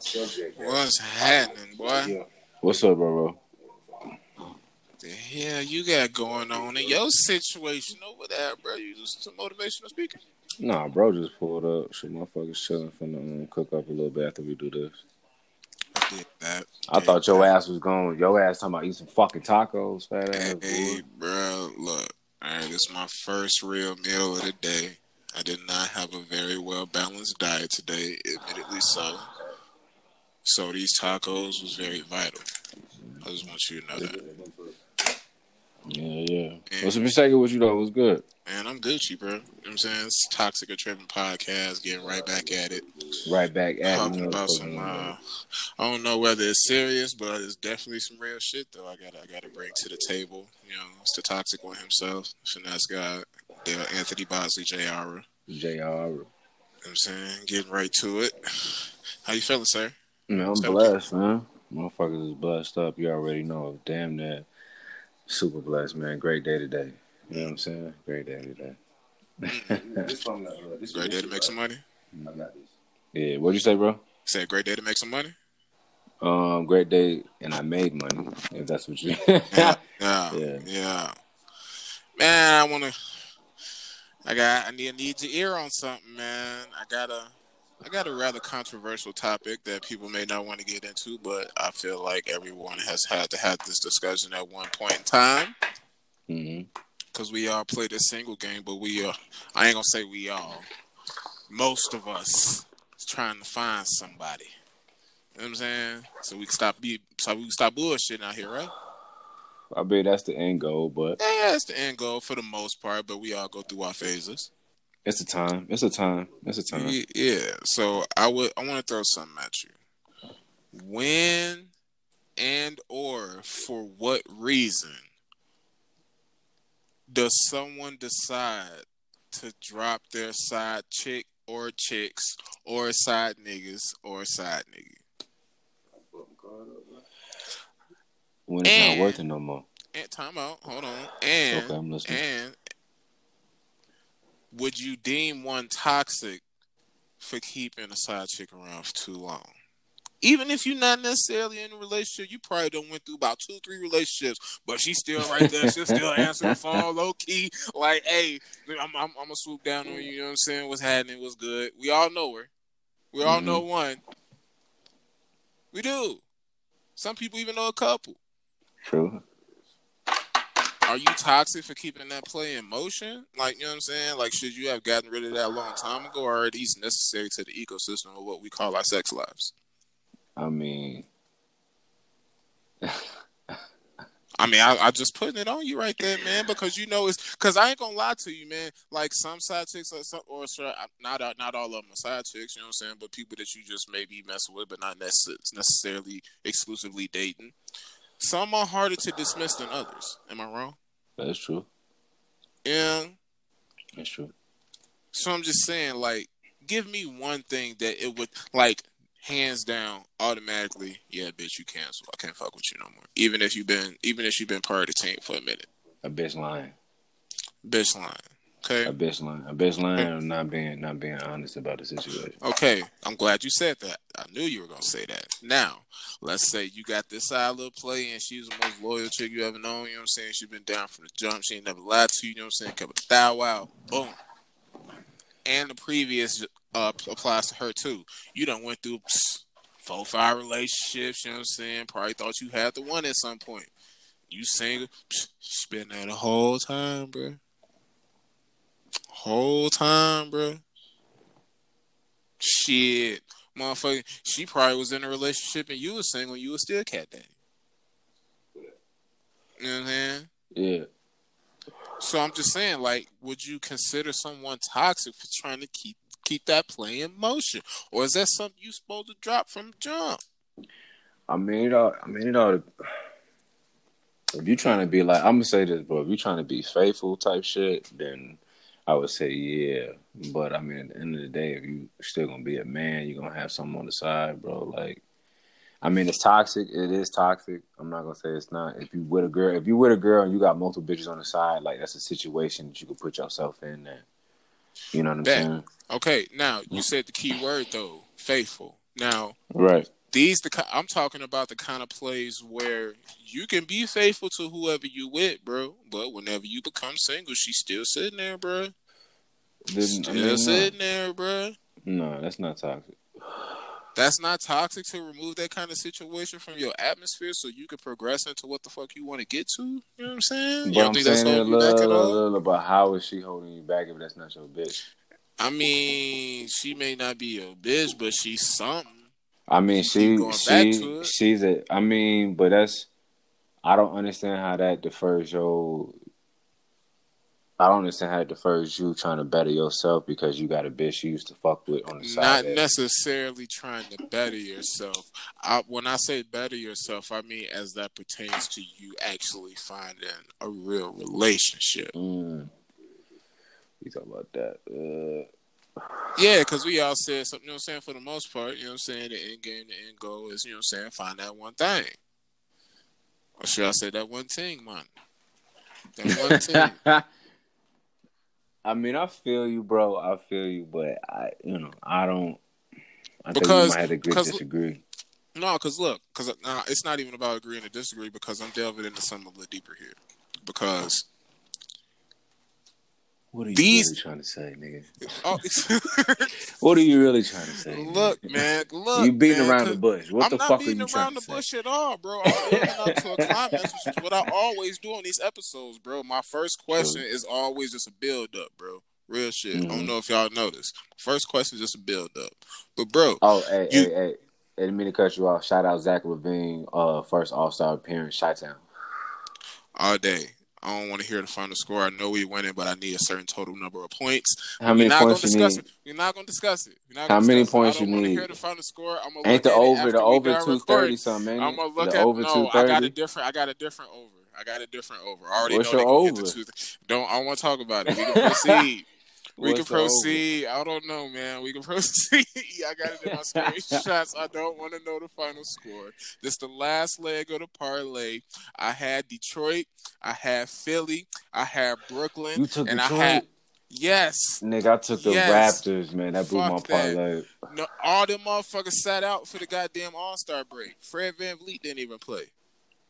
What's happening, boy? What's up, bro? The hell you got going on in your situation over there, bro? You just some motivational speaker? Nah, bro, just pulled up. Shit, motherfuckers chilling. Finna um, cook up a little bit after we do this. I did that. I Did thought your that. ass was going. Your ass talking about eating some fucking tacos, fat ass. Hey, bro, look. All right, this is my first real meal of the day. I did not have a very well balanced diet today, admittedly so. So these tacos was very vital. I just want you to know that. Yeah, yeah. What's the mistake with you though? What's good? Man, I'm Gucci, bro. You know what I'm saying? It's Toxic or Tripping Podcast, getting right back at it. Right back at talking about some. Uh, I don't know whether it's serious, but it's definitely some real shit though. I got to I got to bring to the table. You know, it's the toxic one himself, finesse guy, Anthony Bosley, J. Ara. Jr. You know what I'm saying, getting right to it. How you feeling, sir? Man, I'm Okay. blessed, man. Motherfuckers is blessed up. You already know. Damn that. Super blessed, man. Great day today. You know what I'm saying? Great day today. This from the, uh, this Great day to make some money. I got this. yeah, what'd you say, bro? Said great day to make some money. Um, great day, and I made money. If that's what you. Yeah, yeah, Yeah. yeah. Man, I wanna. I got. I need need your ear on something, man. I got a. I got a rather controversial topic that people may not want to get into, but I feel like everyone has had to have this discussion at one point in time mm-hmm. because we all play this single game, but we are, I ain't gonna say we all. Most of us is trying to find somebody. You know what I'm saying? So we can stop be so we can stop bullshitting out here, right? I bet that's the end goal, but Yeah, it's the end goal for the most part, but we all go through our phases. It's a time. It's a time. It's a time. Yeah, so I would I want to throw something at you. When and or for what reason does someone decide to drop their side chick or chicks or side niggas or side nigga? When it's And- not worth it no more. And time out, hold on. And Okay, I'm listening. And would you deem one toxic for keeping a side chick around for too long? Even if you're not necessarily in a relationship, you probably done went through about two, three relationships, but she's still right there. She'll still answer the phone low key. Like, hey, I'm, I'm, I'm gonna swoop down on you. You know what I'm saying? What's happening? What's good? We all know her. We all Mhm. know one. We do. Some people even know a couple. True. Are you toxic for keeping that play in motion? Like, you know what I'm saying? Like, should you have gotten rid of that a long time ago, or are these necessary to the ecosystem of what we call our sex lives? I mean, I mean, I, I just putting it on you right there, man, because you know it's because I ain't gonna lie to you, man. Like some side chicks, or some, or not not all of them are side chicks, you know what I'm saying? But people that you just maybe messing with, but not necess- necessarily exclusively dating. Some are harder to dismiss than others. Am I wrong? that's true. Yeah. That's true. So I'm just saying, like, give me one thing that it would like hands down automatically. Yeah, bitch, you cancel. I can't fuck with you no more. Even if you've been, even if you've been part of the team for a minute. A bitch lying. Bitch line. Okay. A best line. A bitch lying or not being not being honest about the situation. Okay. I'm glad you said that. I knew you were gonna say that. Now, let's say you got this side little play and she's the most loyal chick you ever known. You know what I'm saying? She's been down from the jump. She ain't never lied to you. You know what I'm saying? A thou out. Boom. And the previous uh, applies to her too. You done went through pss, four, five relationships. You know what I'm saying? Probably thought you had the one at some point. You single, pss, spend that the whole time, bro. Whole time, bro. Shit, motherfucker. She probably was in a relationship and you was single. You was still cat daddy. You know what I'm saying? Yeah. So I'm just saying, like, would you consider someone toxic for trying to keep keep that play in motion, or is that something you supposed to drop from jump? I mean it all I mean it all if you're trying to be like I'm gonna say this, bro, if you're trying to be faithful type shit, then I would say yeah. But I mean at the end of the day, if you still gonna be a man, you're gonna have something on the side, bro. Like I mean it's toxic, it is toxic. I'm not gonna say it's not. If you with a girl if you with a girl and you got multiple bitches on the side, like that's a situation that you could put yourself in there. You know what I'm Bet. saying? Okay, now you mm. said the key word though, faithful. Now, Right. These the I'm talking about the kind of plays where you can be faithful to whoever you with, bro. But whenever you become single, she's still sitting there, bro. Then, Still I mean, no. sitting there, bro. no, that's not toxic. That's not toxic to remove that kind of situation from your atmosphere so you can progress into what the fuck you want to get to. You know what I'm saying? But you don't I'm think that's holding you back at all? but how is she holding you back if that's not your bitch? I mean, she may not be your bitch, but she's something. I mean, she she she's a. I mean, but that's. I don't understand how that defers your. I don't understand how it defers you trying to better yourself because you got a bitch you used to fuck with on the side. Not necessarily trying to better yourself. I, when I say better yourself, I mean as that pertains to you actually finding a real relationship. Mm. We talk about that. Uh, Yeah, because we all said something, you know what I'm saying, for the most part, you know what I'm saying, the end game, the end goal is, you know what I'm saying, find that one thing. Or should I say that one thing, man? That one thing. I mean, I feel you, bro. I feel you, but I, you know, I don't. I Because- think we might agree, disagree. No, because look, because uh, it's not even about agreeing to disagree. Because I'm delving into something a little deeper here. Because What are you these- really trying to say, nigga? oh, What are you really trying to say? nigga? look, man, look, you beating man, around the bush. What I'm the fuck are you trying around to the say? bush at all, bro. I'm up to a climax, which is what I always do on these episodes, bro. My first question is always just a build up, bro. Real shit. I Mhm. don't know if y'all noticed. First question is just a build up. But bro, Oh, hey, You- hey, hey. I didn't mean to cut you off. Shout out Zach LaVine, uh, first All Star appearance, Chi Town. all day. I don't want to hear the final score. I know we winning, but I need a certain total number of points. How many not points gonna you discuss need? it. We're not gonna discuss it. We're not How gonna many discuss it. points I don't you want to need? hear the final score. I'm gonna Ain't look the over the over two thirty something? Ain't I'm gonna look the at over no. two I got a different. I got a different over. I got a different over. I already What's know your over? Don't. I want to talk about it. We can proceed. We can the over? proceed. I don't know, man. We can proceed. I got it in my screenshots. I don't want to know the final score. This the last leg of the parlay. I had Detroit. I had Philly. I had Brooklyn. You took and Detroit. I had yes. Nigga, I took the Yes. Raptors, man. That blew my Fuck parlay. No, all them motherfuckers sat out for the goddamn All Star break. Fred VanVleet didn't even play.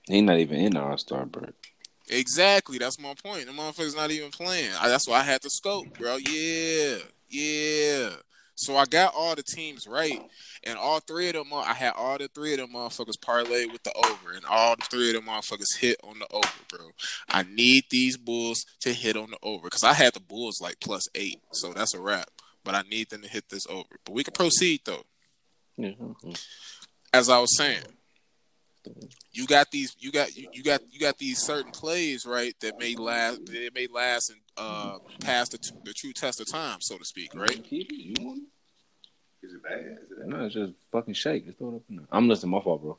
He not even in the All Star break. Exactly. That's my point. The motherfucker's not even playing. I, that's why I had to scope, bro. Yeah. Yeah. So I got all the teams right. And all three of them, I had all the three of them motherfuckers parlay with the over. And all the three of them motherfuckers hit on the over, bro. I need these Bulls to hit on the over. Because I had the Bulls like plus eight. So that's a wrap. But I need them to hit this over. But we can proceed, though. Yeah. Mm-hmm. As I was saying, you got these you got you, you got you got these certain plays right that may last that may last and uh past the, t- the true test of time so to speak right Keep it. You want it? Is it bad? Is it No, it's just fucking shake. Just throw it up in there. I'm listening. My fault, bro.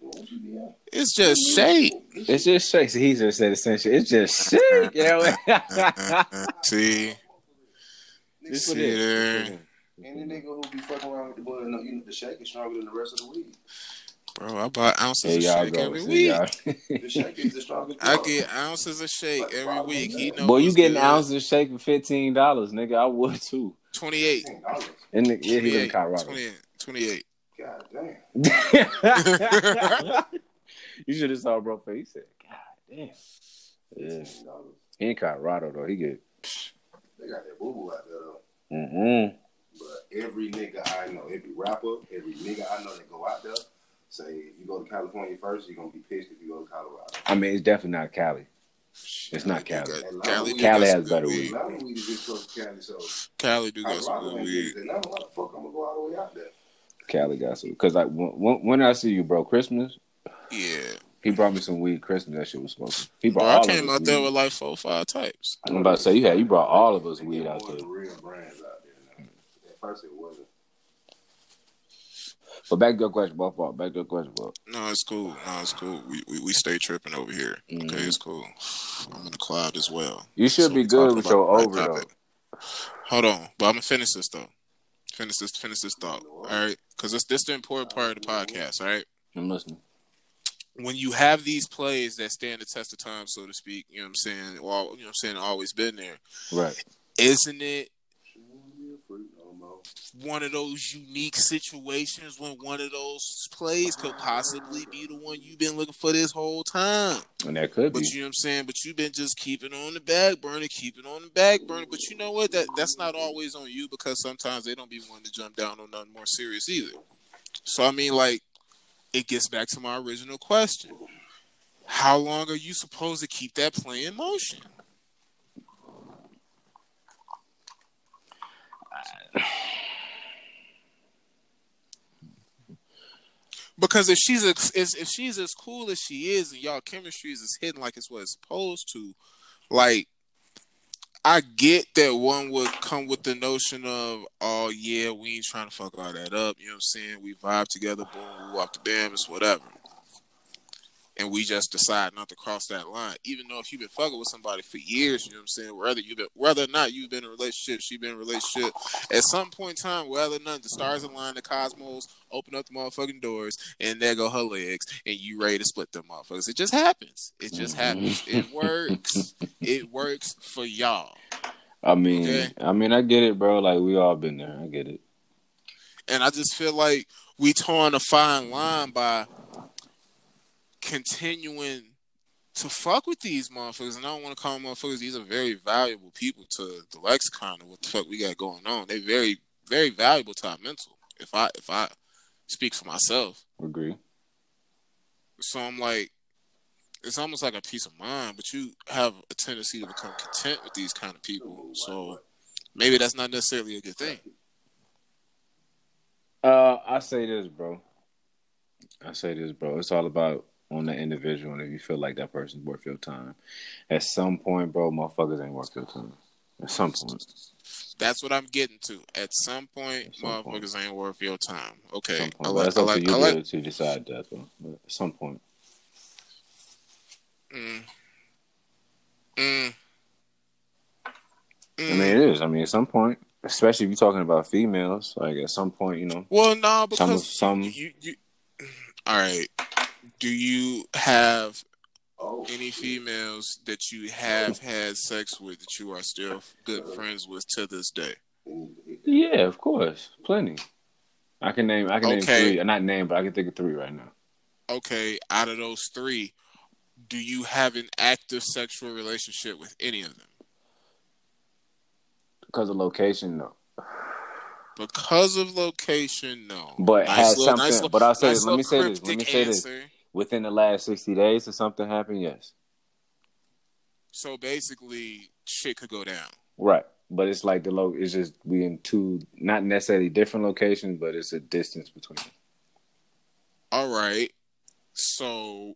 What would you be on? it's just shake It's just shake. See, he just said the same shit. It's just shake. Yeah. see This See what it is. Any nigga who be fucking around with the boy, you know, the shake is stronger than the rest of the weed. Bro i buy ounces There of shake go. every week. The shake is the i get ounces of shake every week he knows Boy, you getting good. ounces of shake for fifteen dollars, nigga. I would too. 28 $10. The, yeah, he in Colorado. 28 28 God damn. you should have saw bro face. He said, "God damn." Yeah. $10. He in Colorado though. He get. They got that boo boo out there though. Mm-mm. But every nigga I know, every rapper, every nigga I know that go out there, say if you go to California first, you're gonna be pissed if you go to Colorado. I mean, it's definitely not Cali. It's not Cali Cali. got- Cali, do Cali has better weed. weed. Atlanta weed is close to Cali, so Cali do got some good weed. Now what the fuck I'm gonna go all the way out there? Cali got some. Cause like when, when when I see you, bro, Christmas, yeah he brought me some weed. Christmas, that shit was smoking. He brought bro i all came of us out there with like four five types I'm about to say you had you brought all of us weed out there. real brands out there now. At first it wasn't. But back to your question, my fault. Back to your question, bro. No, it's cool. No, it's cool. We we, we stay tripping over here. Okay, Mhm. it's cool. I'm in the cloud as well. You should So be good with your over though. Hold on, but I'm gonna finish this though. Finish this. Finish this thought. All right, because this this the important part of the podcast. All right, I'm listening. when you have these plays that stand the test of time, so to speak, you know what I'm saying. Well, you know what I'm saying. Always been there. Right. Isn't it? She won't be a freak no more. One of those unique situations when one of those plays could possibly be the one you've been looking for this whole time. And that could But be. you know what I'm saying? But you've been just keeping on the back burner, keeping on the back burner. But you know what? That that's not always on you because sometimes they don't be wanting to jump down on nothing more serious either. So I mean, like, it gets back to my original question: How long are you supposed to keep that play in motion? Because if she's as if she's as cool as she is, and y'all chemistry is as hidden like it's what it's supposed to, like I get that one would come with the notion of, oh yeah, we ain't trying to fuck all that up. You know what I'm saying? We vibe together, boom, we walk the dam, it's whatever. And we just decide not to cross that line. Even though if you've been fucking with somebody for years, you know what I'm saying, whether you've been whether or not you've been in a relationship, she's been in a relationship, at some point in time, whether or not the stars align, the cosmos open up the motherfucking doors, and there go her legs, and you ready to split them motherfuckers. It just happens. It just mm-hmm. happens. It works. It works for y'all. I mean, Okay. I mean, I get it, bro. Like we all been there. I get it. And I just feel like we torn a fine line by continuing to fuck with these motherfuckers. And I don't want to call them motherfuckers. These are very valuable people to the lexicon of what the fuck we got going on. They're very, very valuable to our mental. If I if I speak for myself. Agree. So I'm like, it's almost like a peace of mind, but you have a tendency to become content with these kind of people. So maybe that's not necessarily a good thing. Uh, I say this, bro. I say this, bro. It's all about on the individual, and if you feel like that person's worth your time, at some point, bro, motherfuckers ain't worth your time. At some point, That's what I'm getting to. At some point, At some point. motherfuckers ain't worth your time. Okay, point. I like, that's I up like, to you like. to, decide that, though. At some point, Mm, mm, I mm. mean, it is. I mean, at some point, especially if you're talking about females, like at some point, you know, well, no, some because some. you, you. All right. Do you have Oh, any shit. females that you have had sex with that you are still good friends with to this day? Yeah, of course, plenty. I can name. I can name three. Uh, not name, but I can think of three right now. Okay, out of those three, do you have an active sexual relationship with any of them? Because of location, no. Because of location, no. But Nice had little- something. nice but I'll say nice this. Let me say this. Let me cryptic say this. Within the last sixty days, if something happened, yes. So basically, shit could go down. Right. But it's like the lo. It's just we in two, not necessarily different locations, but it's a distance between. them. All right. So,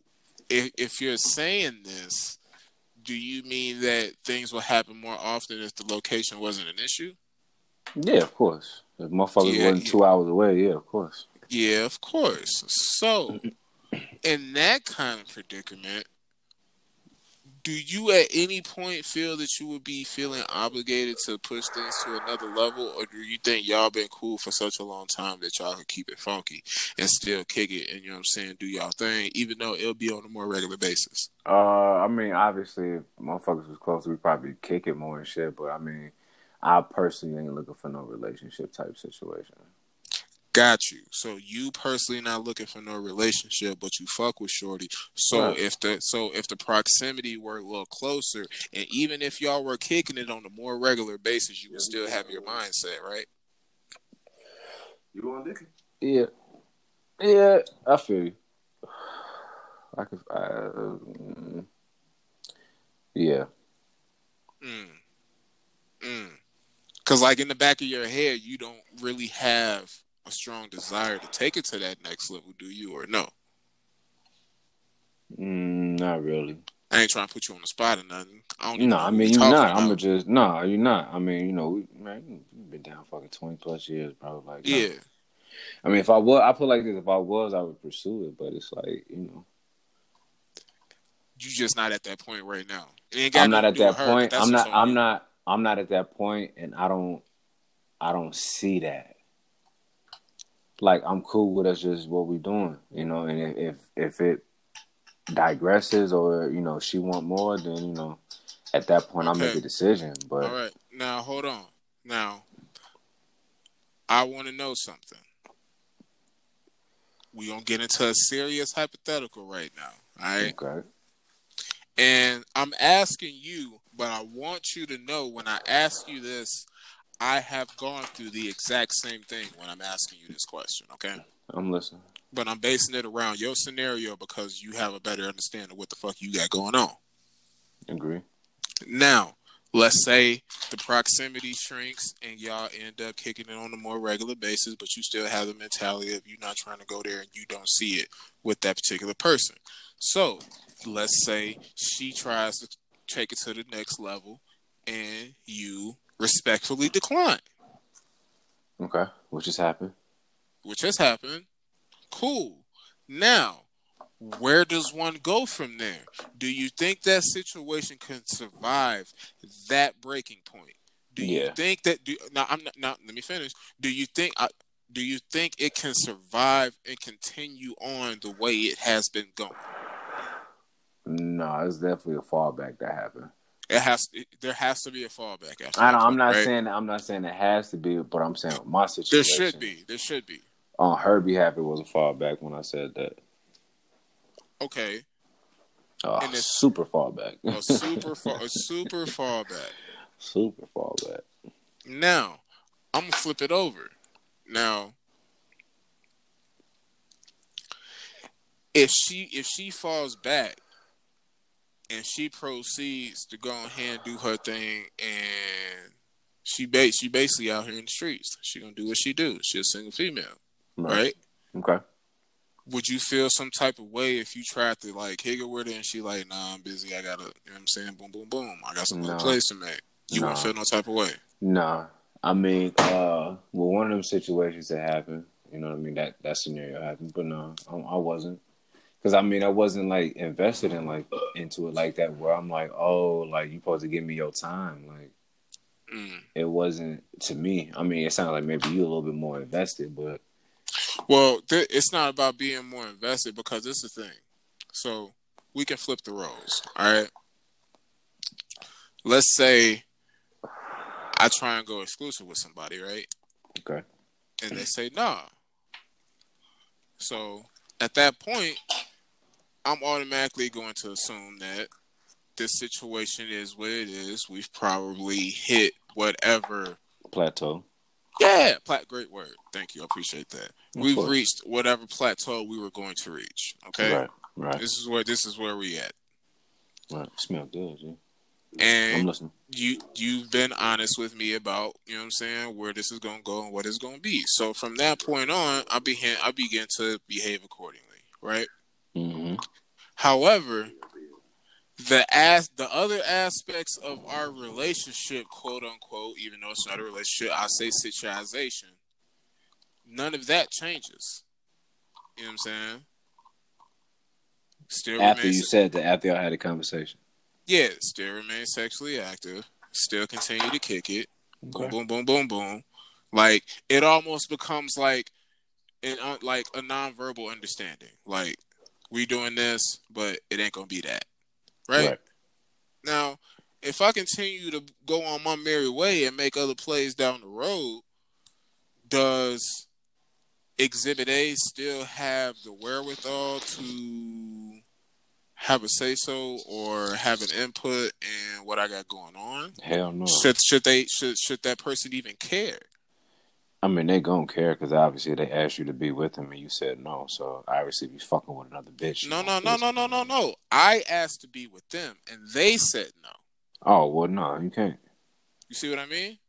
if if you're saying this, do you mean that things will happen more often if the location wasn't an issue? Yeah, of course. If motherfuckers Yeah, wasn't yeah. two hours away, yeah, of course. Yeah, of course. So, in that kind of predicament, do you at any point feel that you would be feeling obligated to push things to another level, or do you think y'all been cool for such a long time that y'all could keep it funky and still kick it and you know what I'm saying, do y'all thing, even though it'll be on a more regular basis? Uh, I mean, obviously, if motherfuckers was close, we probably kick it more and shit. But I mean, I personally ain't looking for no relationship type situation. Got you. So you personally not looking for no relationship, but you fuck with Shorty. So Right. if the so if the proximity were a little closer, and even if y'all were kicking it on a more regular basis, you would still have your mindset, right? You going dick? Yeah, yeah, I feel you. I could, I, uh, mm, yeah, Mm. Mm. Cause like in the back of your head, you don't really have a strong desire to take it to that next level, do you? Or no? mm, not really. I ain't trying to put you on the spot or nothing. I don't No, I mean you're not. I'm just no, you're not. I mean, you know, we, man, you've been down fucking twenty plus years, bro. Like. Yeah. I mean, if I was, I feel like this. If I was, I would pursue it. But it's like, you know, You just not at that point right now. It ain't got I'm not at that with her, point. I'm not. I'm you. not. I'm not at that point, and I don't. I don't see that. Like I'm cool with us just what we doing, you know. And if if, if it digresses or you know she want more, then you know, at that point I'll make Okay. a decision. But All right. Now hold on. Now I want to know something. We gonna get into a serious hypothetical right now. All right. Okay. And I'm asking you, but I want you to know when I ask you this, I have gone through the exact same thing when I'm asking you this question, okay? I'm listening. But I'm basing it around your scenario because you have a better understanding of what the fuck you got going on. Agree. Now, let's say the proximity shrinks and y'all end up kicking it on a more regular basis, but you still have the mentality of you're not trying to go there and you don't see it with that particular person. So let's say she tries to take it to the next level and you respectfully decline, Okay. which has happened? which has happened. Cool. Now, where does one go from there? Do you think that situation can survive that breaking point? Do you think that do now I'm not now let me finish. Do you think I do you think it can survive and continue on the way it has been going? No, it's definitely a fallback that happened. It has there has to be a fallback after I don't, I'm point, not right? saying I'm not saying it has to be, but I'm saying my situation. there should be. There should be. On her behalf, it was a fallback when I said that. Okay. Uh, And it's- super fallback. A super fall a super fallback. super fallback. Now, I'm gonna flip it over. Now, if she if she falls back and she proceeds to go ahead and do her thing, and she ba- she basically out here in the streets, she gonna do what she do. She's a single female, right? Okay. Would you feel some type of way if you tried to like her with it and she like, nah, I'm busy, I gotta, you know what I'm saying, boom, boom, boom, I got some other No. plays to make. You No. wouldn't feel no type of way. Nah. I mean, uh, well, one of them situations that happened, you know what I mean? That that scenario happened, but no, I, I wasn't. Because I mean, I wasn't like invested in like into it like that. Where I'm like, oh, like you supposed to give me your time. Like Mm. it wasn't to me. I mean, it sounded like maybe you a little bit more invested, but Well, th- it's not about being more invested because it's the thing. So we can flip the roles. All right. Let's say I try and go exclusive with somebody, right? okay, And they say nah. So at that point, I'm automatically going to assume that this situation is what it is. We've probably hit whatever plateau. Yeah, plat. Great word. Thank you. I appreciate that. Of We've course. reached whatever plateau we were going to reach. Okay, Right, right, this is where this is where we at. right. Smell good, yeah. I'm And listening. you you've been honest with me about you know what I'm saying where this is going to go and what it's going to be. So from that point on, I begin I begin to behave accordingly. Right. Hmm However, the as the other aspects of our relationship, quote unquote, even though it's not a relationship, I say situationization. None of that changes. You know what I'm saying? Still After you said that, after y'all had a conversation. yeah, still remain sexually active. Still continue to kick it. Okay. Boom, boom, boom, boom, boom. Like it almost becomes like an uh, like a nonverbal understanding. Like we doing this, but it ain't gonna be that, right? Right. Now, if I continue to go on my merry way and make other plays down the road, does Exhibit A still have the wherewithal to have a say so or have an input in what I got going on? Hell no. Should should they should should that person even care? I mean, they gonna care because obviously they asked you to be with them and you said no. So obviously, you fucking with another bitch. No, no, no, no, no, no, kind of way. no. I asked to be with them and they said no. Oh well, no, you can't. You see what I mean?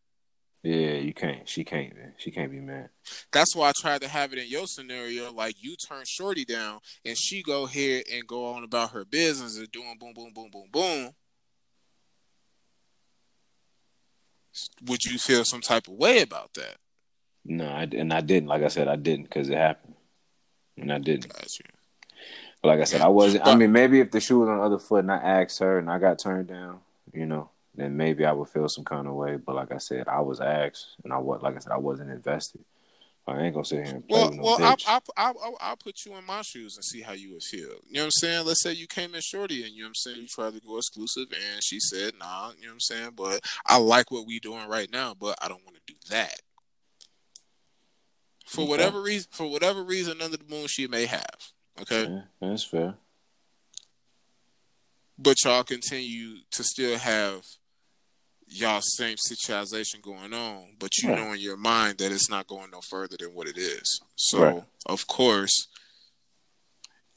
Yeah, you can't. She can't. Man. She can't be mad. That's why I tried to have it in your scenario, like you turn Shorty down and she go here and go on about her business and doing boom, boom, boom, boom, boom. Would you feel some type of way about that? No, I, and I didn't. Like I said, I didn't because it happened, and I didn't. But like I said, I wasn't. I mean, maybe if the shoe was on the other foot and I asked her and I got turned down, you know, then maybe I would feel some kind of way. But like I said, I was asked, and I was like I said, I wasn't invested. I ain't gonna sit here and play Well, with no well, I'll, bitch. I'll, I'll, I'll, I'll put you in my shoes and see how you would feel. You know what I'm saying? Let's say you came in shorty and you know what I'm saying you tried to go exclusive and she said nah. You know what I'm saying? But I like what we doing right now, but I don't want to do that. For Okay. whatever reason, for whatever reason under the moon she may have. Okay, Yeah, that's fair. but y'all continue to still have y'all same situation going on, but you Right. know in your mind that it's not going no further than what it is. So Right. of course,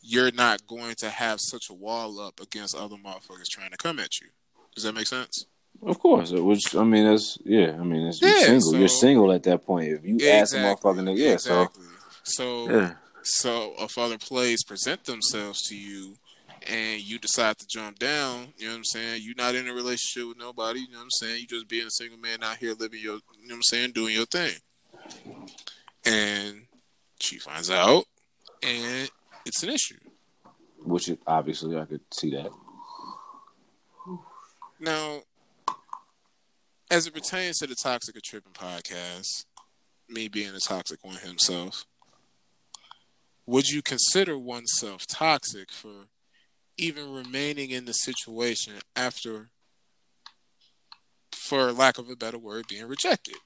you're not going to have such a wall up against other motherfuckers trying to come at you. Does that make sense? Of course, which I mean, that's yeah. I mean, it's, you're Yeah, single. you're single at that point. If you ask a motherfucker, nigga, yeah. exactly. So, So yeah, so if other plays present themselves to you and you decide to jump down, you know what I'm saying? You're not in a relationship with nobody, you know what I'm saying? You just being a single man out here living your, you know what I'm saying, doing your thing. And she finds out and it's an issue. which is, obviously I could see that. Now, as it pertains to the Toxic Tripping podcast, me being a toxic one himself, would you consider oneself toxic for even remaining in the situation after, for lack of a better word, being rejected?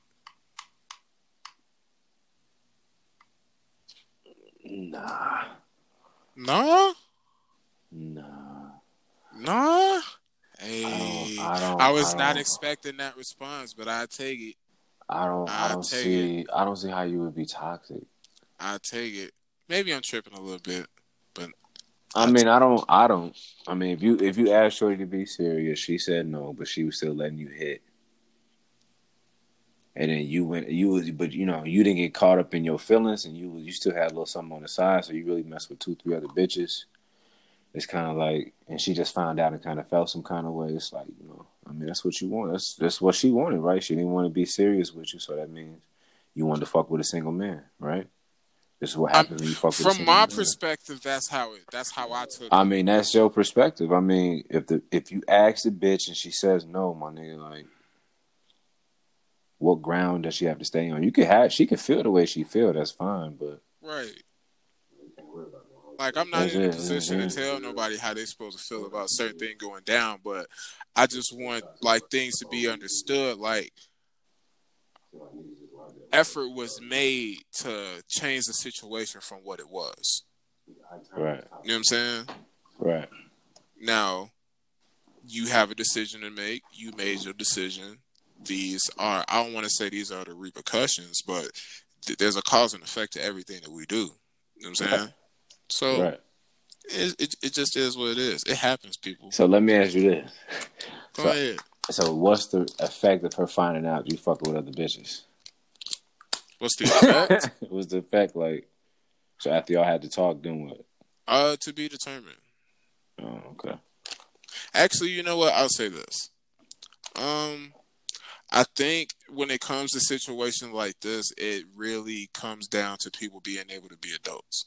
Nah, Nah, nah. nah. I Hey, don't. I don't. I was I not expecting that response, but I take it. I don't. I I don't see. I don't see how you would be toxic. I take it. Maybe I'm tripping a little bit. But I mean, I don't. I don't. I mean, if you if you asked Shorty to be serious, she said no, but she was still letting you hit. And then you went. You was, but you know, you didn't get caught up in your feelings, and you you still had a little something on the side. So you really messed with two, three other bitches. It's kind of like, and she just found out and kind of felt some kind of way. It's like, you know, I mean, that's what you want. That's that's what she wanted, right? She didn't want to be serious with you, so that means you wanted to fuck with a single man, right? This is what happens when you fuck with a From my man. perspective, that's how it. That's how I took. I it. mean, that's your perspective. I mean, if the if you ask the bitch and she says no, my nigga, like, what ground does she have to stay on? You could have, she can feel the way she feel. That's fine, but Right. Like I'm not That's in a it, position that's to tell nobody how they're supposed to feel about certain thing going down, but I just want like things to be understood. Like effort was made to change the situation from what it was. right, You know what I'm saying? right, Now, you have a decision to make. You made your decision. These are, I don't want to say these are the repercussions, but th- there's a cause and effect to everything that we do. You know what I'm saying? So right. it, it, it just is what it is. It happens, people. So let me ask you this: Go so- ahead. So what's the effect of her finding out you fucking with other bitches? What's the effect? What's the effect like? So after y'all had to talk, then what? uh, to be determined. Oh, okay. Actually, you know what? I'll say this. Um, I think when it comes to situations like this, it really comes down to people being able to be adults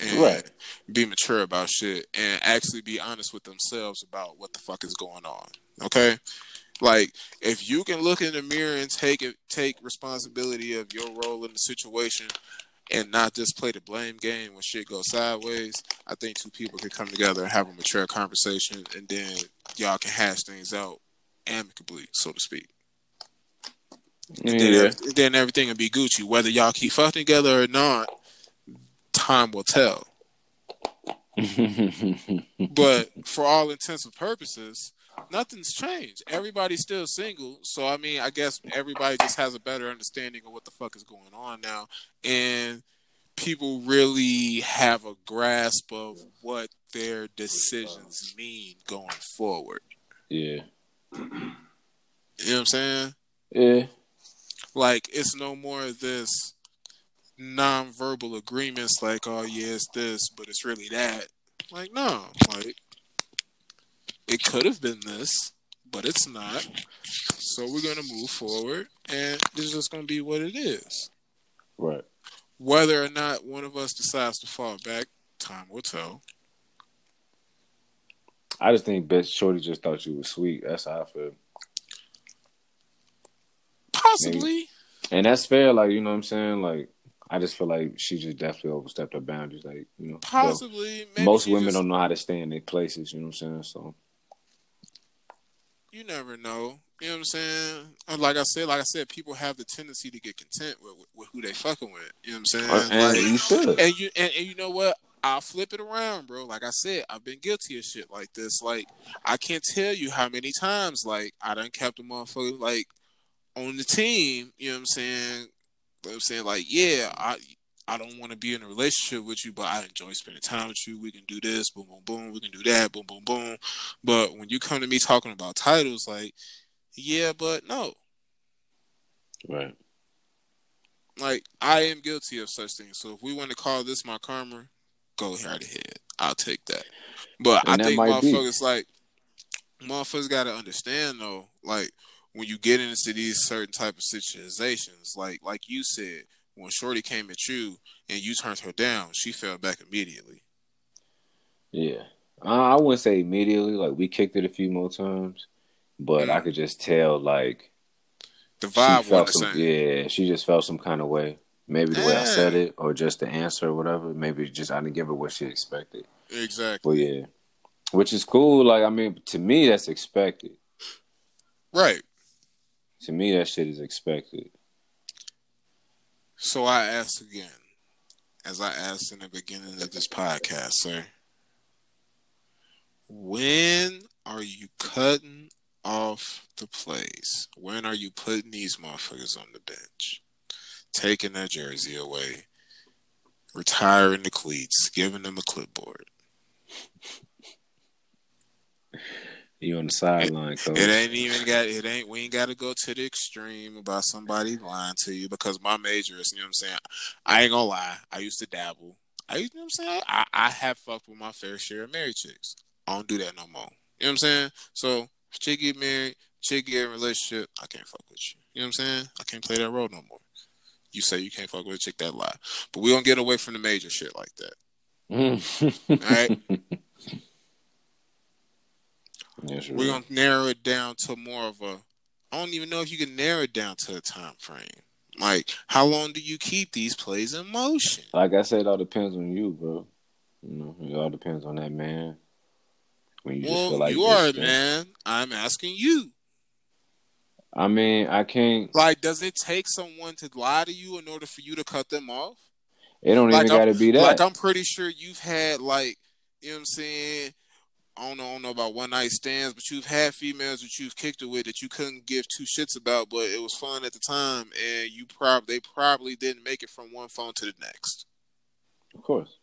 and Right. be mature about shit and actually be honest with themselves about what the fuck is going on. Okay, like if you can look in the mirror and take it, take responsibility of your role in the situation. And not just play the blame game when shit goes sideways. I think two people can come together and have a mature conversation, and then y'all can hash things out amicably, so to speak. And Yeah. ev- then everything will be Gucci. Whether y'all keep fucking together or not, time will tell. But for all intents and purposes, nothing's changed. Everybody's still single. So I mean, I guess everybody just has a better understanding of what the fuck is going on now, and people really have a grasp of what their decisions mean going forward. yeah. You know what I'm saying? Yeah. Like it's no more of this non-verbal agreements like, oh yeah, it's this, but it's really that. Like, no, like it could have been this, but it's not. So we're gonna move forward, and this is just gonna be what it is. Right. Whether or not one of us decides to fall back, time will tell. I just think bitch Shorty just thought you was sweet. That's how I feel. Possibly, And that's fair, like, you know what I'm saying? Like, I just feel like she just definitely overstepped her boundaries. Like, you know, possibly. Maybe most women just- don't know how to stay in their places, you know what I'm saying? So, you never know. You know what I'm saying? And like I said, like I said, people have the tendency to get content with, with, with who they fucking with. You know what I'm saying? And Like, you should. and you and, and you know what? I'll flip it around, bro. Like I said, I've been guilty of shit like this. Like I can't tell you how many times like I done kept a motherfucker like on the team. You know what I'm saying? I'm saying like, yeah, I I don't want to be in a relationship with you, but I enjoy spending time with you. We can do this, boom, boom, boom. We can do that, boom, boom, boom. But when you come to me talking about titles, like, yeah, but no, Right. like I am guilty of such things. So if we want to call this my karma, go right ahead. I'll take that. But And I that think might be. motherfuckers like motherfuckers gotta understand though, like when you get into these certain type of situations, like like you said, when Shorty came at you and you turned her down, she fell back immediately. Yeah. I wouldn't say immediately. Like we kicked it a few more times, but Mm. I could just tell like The vibe wasn't the same. Yeah, she just felt some kind of way. Maybe the way I said it, or just the answer, or whatever. Maybe just I didn't give her what she expected. Exactly. But yeah, which is cool. Like I mean, to me, that's expected. Right. To me, that shit is expected. So I ask again, as I asked in the beginning of this podcast, sir. When are you cutting off the plays? When are you putting these motherfuckers on the bench? Taking their jersey away, retiring the cleats, giving them a clipboard. You on the sideline, coach. It ain't even got it ain't we ain't gotta go to the extreme about somebody lying to you because my major is, you know what I'm saying? I ain't gonna lie. I used to dabble. I used you know what I'm saying? I, I have fucked with my fair share of married chicks. I don't do that no more. You know what I'm saying? So chick get married, chick get in a relationship, I can't fuck with you. You know what I'm saying? I can't play that role no more. You say you can't fuck with a chick that lie. But we don't get away from the major shit like that. Mm. Alright. That's We're real. gonna narrow it down to more of a. I don't even know if you can narrow it down to a time frame. Like, how long do you keep these plays in motion? Like I said, it all depends on you, bro. You know, it all depends on that man. When you just feel like you are a man. I'm asking you. I mean, I can't. Like, does it take someone to lie to you in order for you to cut them off? It don't Like, even got to be that. Like, I'm pretty sure you've had like, you know what I'm saying. I don't know, I don't know about one night stands, but you've had females that you've kicked it with that you couldn't give two shits about, but it was fun at the time, and you prob they probably didn't make it from one phone to the next. of course.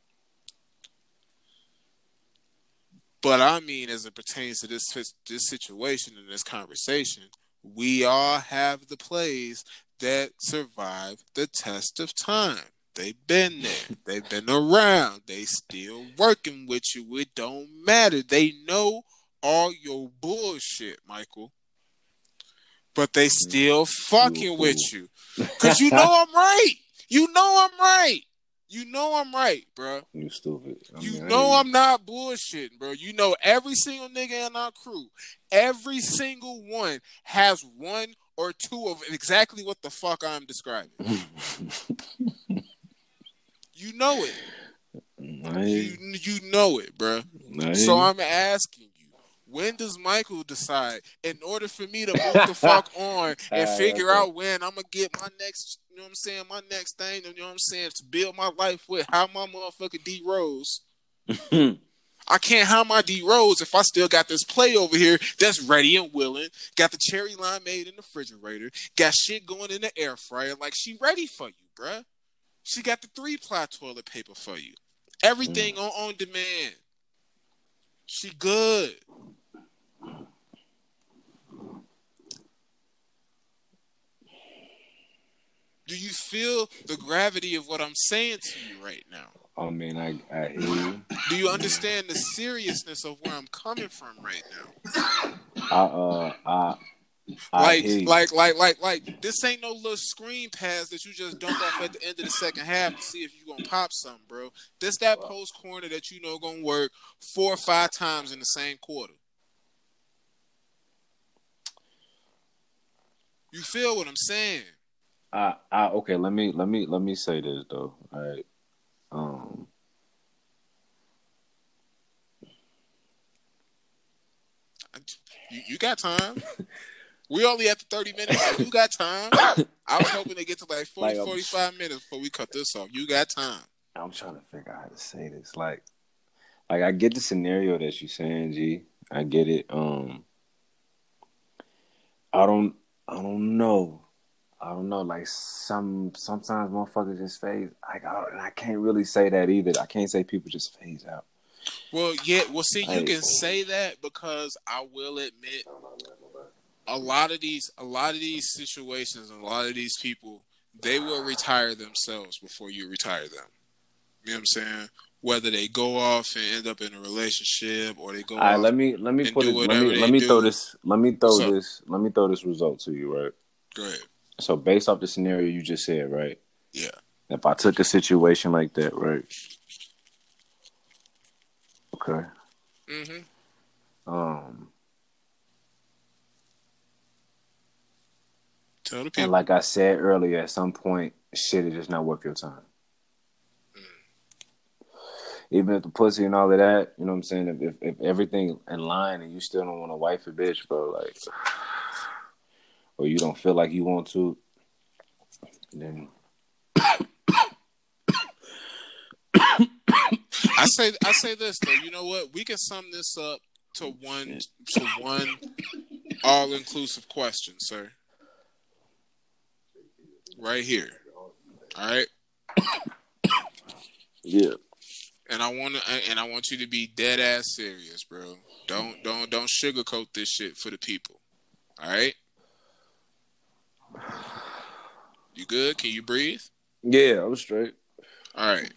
But I mean, as it pertains to this this situation and this conversation, we all have the plays that survive the test of time. They've been there. They've been around. They still working with you. It don't matter. They know all your bullshit, Michael. But they mm. still fucking mm-hmm. with you. Cause you know I'm right. You know I'm right. You know I'm right, bruh. You stupid. I You mean, know I'm not bullshitting, bro. You know every single nigga in our crew, every single one has one or two of exactly what the fuck I'm describing. You know it. You you. know it, bro. So. I'm asking you, when does Michael decide in order for me to move the fuck on and figure out when I'm gonna get my next, you know what I'm saying, my next thing, you know what I'm saying, to build my life with how my motherfucker D Rose. I can't have my D Rose if I still got this play over here that's ready and willing. Got the cherry lime made in the refrigerator. Got shit going in the air fryer. Like she ready for you, bruh. She got the three ply toilet paper for you. Everything on on demand. She good. Do you feel the gravity of what I'm saying to you right now? I mean, I, I hear you. Do you understand the seriousness of where I'm coming from right now? I, uh, I like, like, like, like, like, this ain't no little screen pass that you just dump off at the end of the second half to see if you gonna pop something, bro. This that post corner that you know gonna work four or five times in the same quarter. You feel what I'm saying? I, I, okay. Let me, let me, let me say this though. All right. Um, You You, you got time. we only at the 30 minutes. You got time. I was hoping to get to like 40, like, 45 minutes before we cut this off. You got time. I'm trying to figure out how to say this. Like, like I get the scenario that you're saying, G. I get it. Um, I don't, I don't know. I don't know. Like some, sometimes motherfuckers just phase. Like I, and I can't really say that either. I can't say people just phase out. Well, yeah. Well, see, you can say that because I will admit, a lot of these, a lot of these situations, and a lot of these people, they will retire themselves before you retire them. You know what I'm saying? Whether they go off and end up in a relationship, or they go All right, off. let me let me put it. Let me let me throw this. Let me throw So- this. Let me throw this result to you, right? Go ahead. So based off the scenario you just said, right? Yeah. If I took a situation like that, right? Okay. Mm-hmm. Um, Tell the people. and like I said earlier, at some point, shit is just not worth your time. Mm. Even if the pussy and all of that, you know what I'm saying? If, if, if everything in line and you still don't want to wife a bitch, bro, like, or you don't feel like you want to, then I say I say this though. You know what? We can sum this up to one to one all inclusive question, sir. Right here. All right. yeah, And I want to and I want you to be dead ass serious, bro. Don't don't don't sugarcoat this shit for the people. All right. You good? Can you breathe? yeah, I was straight. All right.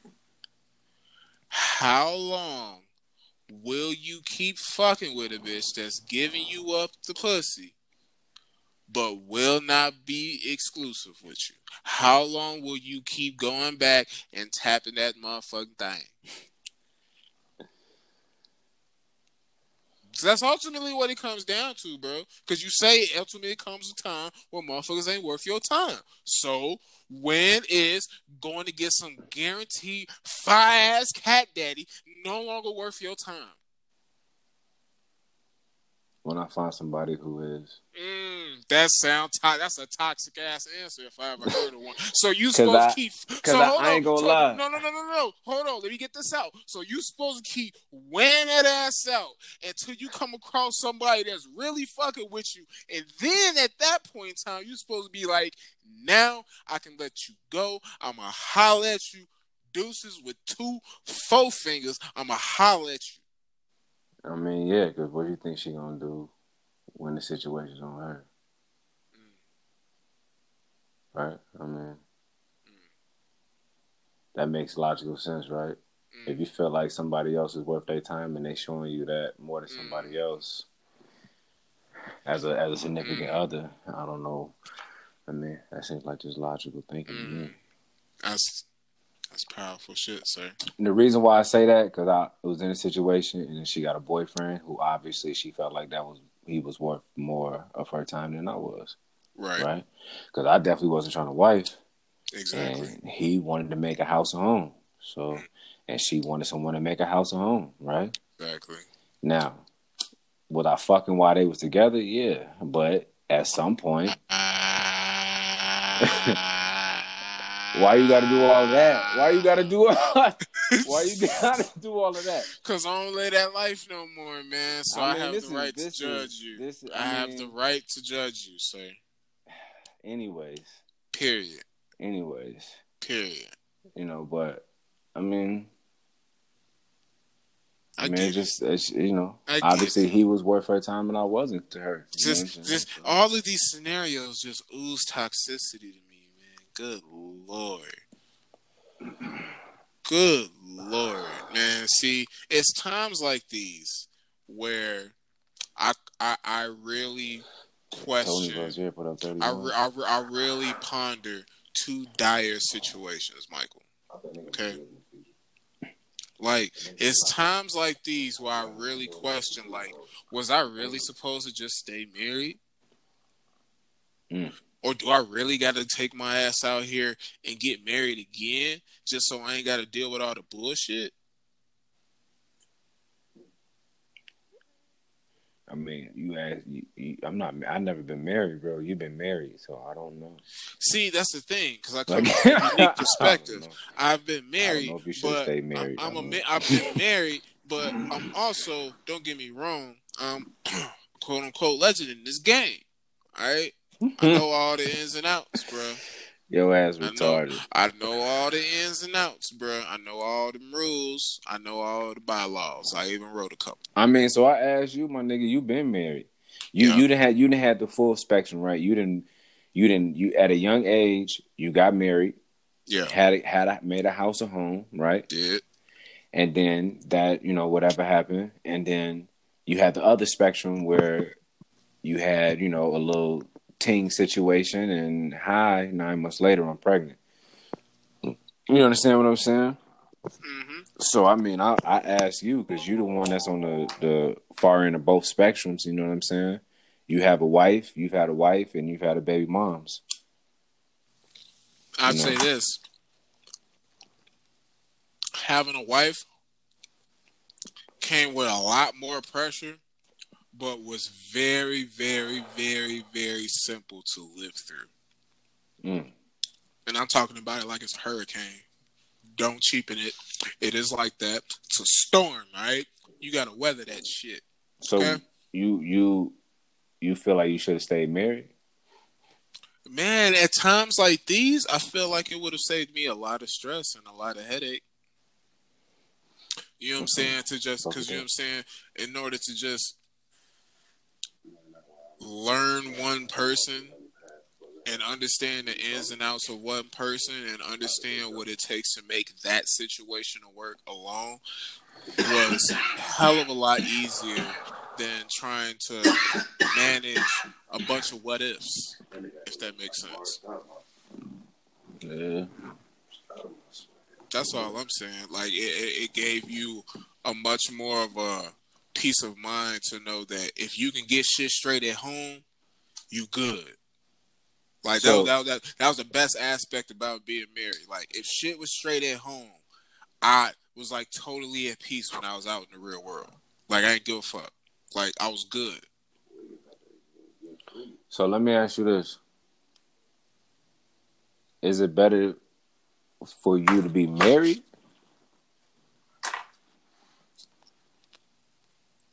How long will you keep fucking with a bitch that's giving you up the pussy, but will not be exclusive with you? How long will you keep going back and tapping that motherfucking thing? 'Cause that's ultimately what it comes down to, bro. Because you say ultimately comes a time where motherfuckers ain't worth your time. So when is going to get some guaranteed fire ass cat daddy no longer worth your time? When I find somebody who is, Mm, that sound to- that's a toxic ass answer if I ever heard of one. So you supposed I- to keep so I- hold I ain't on. gonna So- lie. No, no, no, no, no. Hold on. Let me get this out. So you supposed to keep wearing that ass out until you come across somebody that's really fucking with you. And then at that point in time, you supposed to be like, now I can let you go. I'ma holler at you. Deuces with two four fingers. I'ma holler at you. I mean, yeah, because what do you think she gonna do when the situation's on her? Mm. Right? I mean, mm. that makes logical sense, right? If mm. you feel like somebody else is worth their time and they showing you that more than somebody else as a as a significant other, I don't know. I mean, that seems like just logical thinking to me. That's that's powerful shit, sir. And the reason why I say that because I was in a situation and she got a boyfriend who obviously she felt like that was he was worth more of her time than I was, Right. right? Because I definitely wasn't trying to wife, Exactly. and he wanted to make a house a home. So, mm-hmm. and she wanted someone to make a house a home, right? Exactly. Now, was I fucking while they was together? Yeah, but at some point, why you got to do all that? Why you got to do all? Why you got to do all of that? Cause I don't live that life no more, man. So I, mean, have this the is- right to judge is- you. is- I, I have the right to judge you, sir. Anyways, Period. anyways, Period. you know, but I mean, I, I, mean, just it's, you know, I obviously he was worth her time and I wasn't to her. it. You know just, just all of these scenarios just ooze toxicity to me. Good lord. Good lord, man. See, it's times like these where I, I, I really question. Rozier put up thirty. I, I, I really ponder two dire situations, Michael. Okay. Like it's times like these where I really question, like, was I really supposed to just stay married, Mm. Or do I really got to take my ass out here and get married again just so I ain't got to deal with all the bullshit? I mean, you ask. You, you, I'm not. I've never been married, bro. You've been married, so I don't know. See, that's the thing because I come from a unique perspective. I've been married, know if you should but married. I'm I a don't ma- know. I've been married, but I'm also don't get me wrong, um, quote unquote legend in this game. All right, I know all the ins and outs, bro. Your ass I know. retarded. I know all the ins and outs, bro. I know all the rules. I know all the bylaws. I even wrote a couple. I mean, so I asked you, my nigga, you been married. You Yeah. you didn't had you didn't had the full spectrum, right? You didn't you didn't you at a young age you got married, Yeah, had a, had a, made a house a home, right? did. And then that you know whatever happened, and then you had the other spectrum where you had you know a little teen situation, and hi, nine months later I'm pregnant. You understand what I'm saying? hmm So I mean, I I ask you because you're the one that's on the the far end of both spectrums. You know what I'm saying? You have a wife, you've had a wife, and you've had a baby moms. I'd You say this: having a wife came with a lot more pressure, but was very, very, very, very simple to live through. Mm. And I'm talking about it like it's a hurricane. Don't cheapen it. It is like that. It's a storm, right? You got to weather that shit. So Okay. you you you feel like you should have stayed married? Man, at times like these, I feel like it would have saved me a lot of stress and a lot of headache. You know what I'm saying? To just because you know what I'm saying, in order to just learn one person and understand the ins and outs of one person and understand what it takes to make that situation work alone was hell of a lot easier than trying to manage a bunch of what ifs, if that makes sense. Yeah. That's all I'm saying. Like it, it, it gave you a much more of a peace of mind to know that if you can get shit straight at home, you good. Like So- that, that, that, that was the best aspect about being married. Like if shit was straight at home, I was like totally at peace when I was out in the real world. Like I ain't give a fuck. Like I was good. So let me ask you this: Is it better for you to be married?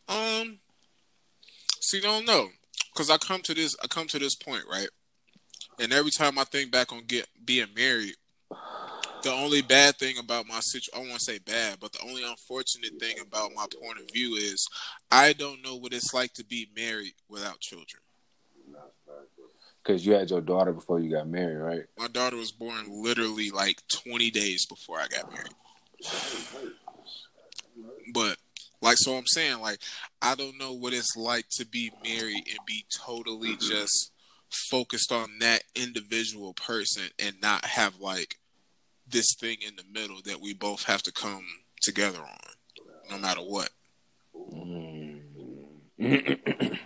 Um, see, don't know, cause I come to this, I come to this point, right? And every time I think back on get being married, the only bad thing about my situation, I won't say bad, but the only unfortunate thing about my point of view is I don't know what it's like to be married without children. Because you had your daughter before you got married, right? My daughter was born literally like 20 days before I got married. But like so I'm saying like I don't know what it's like to be married and be totally just focused on that individual person and not have like this thing in the middle that we both have to come together on no matter what. Mm.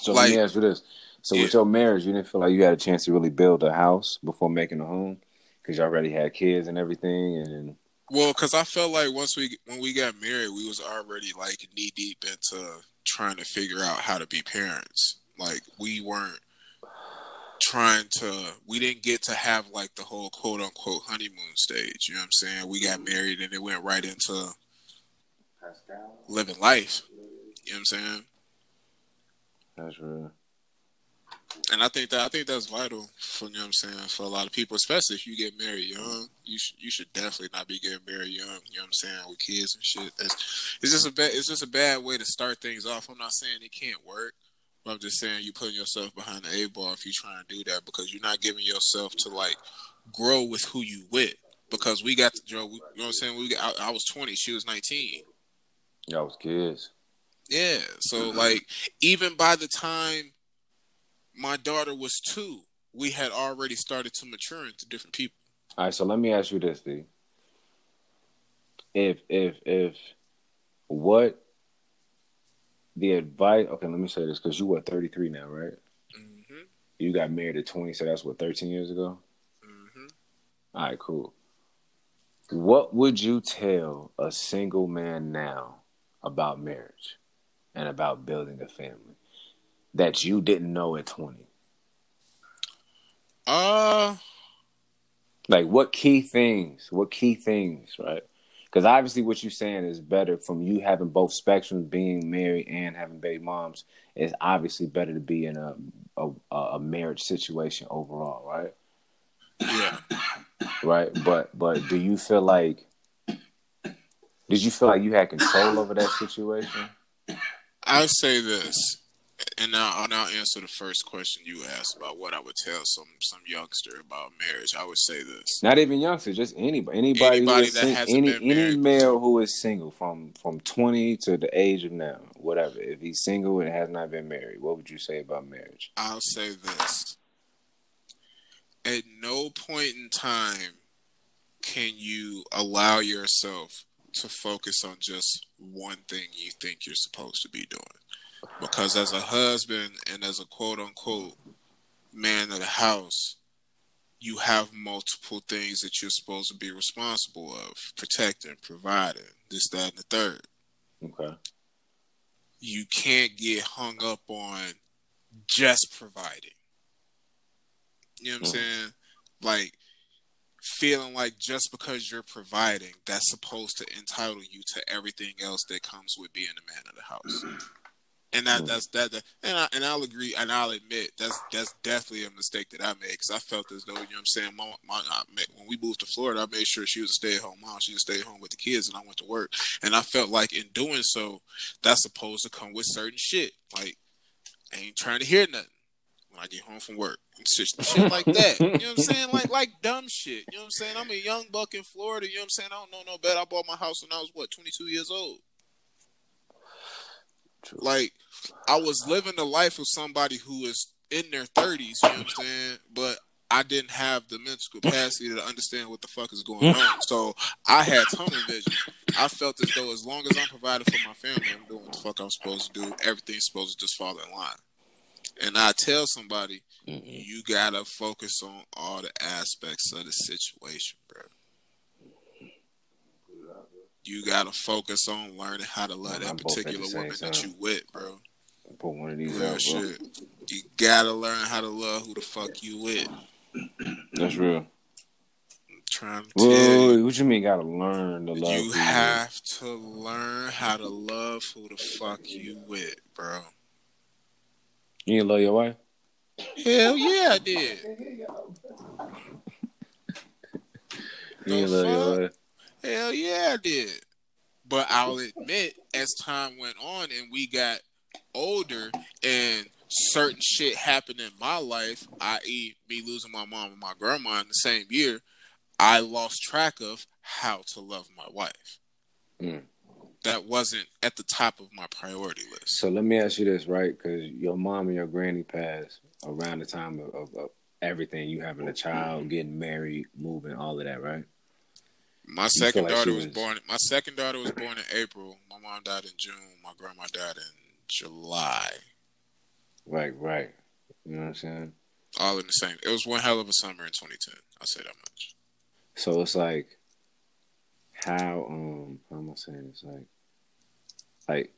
so Like- let me ask you this: So with Yeah. your marriage, you didn't feel like you had a chance to really build a house before making a home because you already had kids and everything, and Well, because I felt like once we when we got married, we was already like knee deep into trying to figure out how to be parents. Like we weren't trying to. We didn't get to have like the whole quote unquote honeymoon stage. You know what I'm saying? We got married and it went right into living life. You know what I'm saying? that's real. And I think that I think that's vital for you know what I'm saying for a lot of people, especially if you get married young. You should you should definitely not be getting married young. You know what I'm saying with kids and shit. That's, it's just a bad it's just a bad way to start things off. I'm not saying it can't work, but I'm just saying you putting yourself behind the eight ball if you try and do that because you're not giving yourself to like grow with who you with. Because we got to we, you know what I'm saying. We got, I, I was 20, she was 19. Y'all was kids. Yeah. So like even by the time my daughter was two, we had already started to mature into different people. All right, so let me ask you this, D. If if if what the advice? Okay, let me say this because you were thirty three now, right? Mm-hmm. You got married at twenty, so that's what thirteen years ago. Mm-hmm. All right, cool. What would you tell a single man now about marriage? and about building a family that you didn't know at 20? Uh, Like what key things? What key things, right? Because obviously, what you're saying is better from you having both spectrums, being married and having baby moms. Is obviously better to be in a a, a marriage situation overall, right? yeah. Right. But but do you feel like did you feel like you had control over that situation? I'll say this, and now I'll answer the first question you asked about what I would tell some some youngster about marriage. I would say this. Not even youngsters, just anybody. Anybody, Anybody that sing- hasn't any been any male who is single from from twenty to the age of now, whatever. If he's single and has not been married, what would you say about marriage? I'll say this. At no point in time can you allow yourself to focus on just one thing you think you're supposed to be doing. Because as a husband and as a quote unquote man of the house, you have multiple things that you're supposed to be responsible of protecting, providing, this, that, and the third. Okay. You can't get hung up on just providing. You know what I'm Mhm. saying? Like feeling like just because you're providing, that's supposed to entitle you to everything else that comes with being a man of the house. And that Mhm. that's that, that and I and I'll agree and I'll admit that's that's definitely a mistake that I made because I felt as though you know what I'm saying my, my made, when we moved to Florida I made sure she was a stay at home mom she was stay at home with the kids and I went to work and I felt like in doing so that's supposed to come with certain shit like I ain't trying to hear nothing when I get home from work and shit, shit like that. You know what I'm saying? Like like dumb shit. You know what I'm saying? I'm a young buck in Florida. You know what I'm saying? I don't know no better. I bought my house when I was what 22 years old. True. Like I was living the life of somebody who is in their 30s. You know what I'm saying? But I didn't have the mental capacity to understand what the fuck is going on. So I had tunnel vision. I felt as though as long as I'm providing for my family, I'm doing what the fuck I'm supposed to do. Everything's supposed to just fall in line. And I tell somebody, Mhm. you gotta focus on all the aspects of the situation, bro. You gotta focus on learning how to love Man, that I'm both at the particular woman that you with, bro. Put one of these Real out, bro. You gotta learn how to love who the fuck you with. That's real. I'm trying to tell you. Whoa, what you mean? Gotta learn to love. You have to learn how to love who the fuck you with, bro. You love your wife. Hell yeah, I did. You love your wife. Hell yeah, I did. But I'll admit, as time went on and we got older and certain shit happened in my life, i.e., me losing my mom and my grandma in the same year, I lost track of how to love my wife. Mm. That wasn't at the top of my priority list. So let me ask you this, right? Because your mom and your granny passed around the time of, of, of everything. You having a child, getting married, moving, all of that, right? My feel second like daughter was was- born. My second daughter was born in April. My mom died in June. My grandma died in July. Right, right. You know what I'm saying? All in the same. It was one hell of a summer in 2010. I'll say that much. So it's like how um how am I saying this? Like like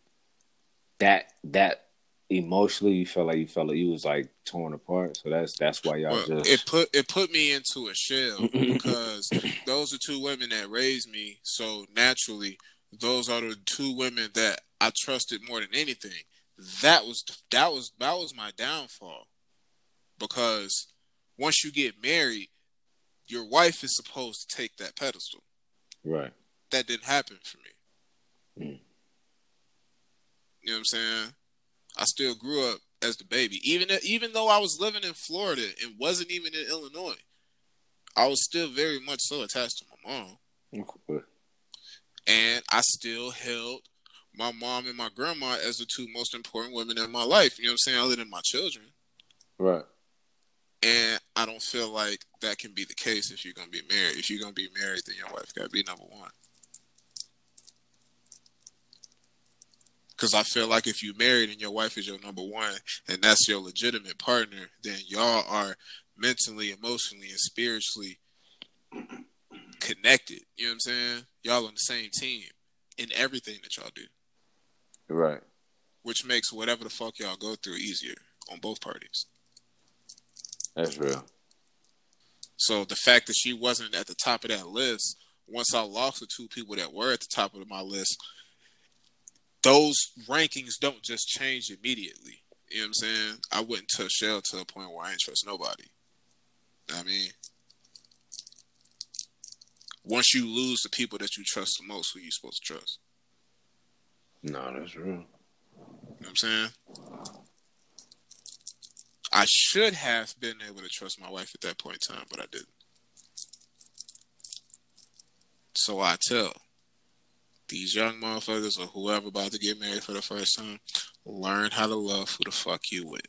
that that emotionally you felt like you felt like you was like torn apart. So that's that's why y'all Well, just it put it put me into a shell because those are two women that raised me. So naturally, those are the two women that I trusted more than anything. That was that was that was my downfall because once you get married, your wife is supposed to take that pedestal. right. That didn't happen for me. Mm. You know what I'm saying? I still grew up as the baby, even even though I was living in Florida and wasn't even in Illinois. I was still very much so attached to my mom, Okay. and I still held my mom and my grandma as the two most important women in my life. You know what I'm saying? Other than my children, Right. and I don't feel like that can be the case if you're gonna be married. If you're gonna be married, then your wife gotta be number one. Because I feel like if you're married and your wife is your number one, and that's your legitimate partner, then y'all are mentally, emotionally, and spiritually connected. You know what I'm saying? Y'all on the same team in everything that y'all do. Right. which makes whatever the fuck y'all go through easier on both parties. That's real. So the fact that she wasn't at the top of that list, once I lost the two people that were at the top of my list, those rankings don't just change immediately. You know what I'm saying? I wouldn't touch Shell to a point where I ain't trust nobody. I mean, once you lose the people that you trust the most, who you supposed to trust? No, that's real. You know what I'm saying? I should have been able to trust my wife at that point in time, but I didn't. So I tell these young motherfuckers or whoever about to get married for the first time, learn how to love who the fuck you with.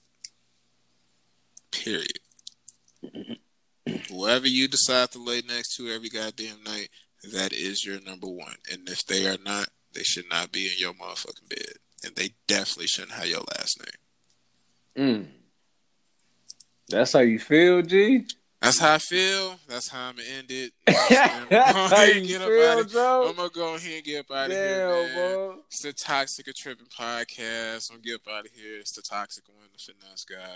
Period. Whoever you decide to lay next to every goddamn night, that is your number one. And if they are not, they should not be in your motherfucking bed. And they definitely shouldn't have your last name. Mm. That's how you feel, G. That's how I feel. That's how I'm gonna end it. That's how you Get up feel, Joe. I'm gonna go ahead and get up out of Damn, here, man. bro. It's the Toxic Tripping podcast. I'm gonna get up out of here. It's the Toxic one, the finesse guy.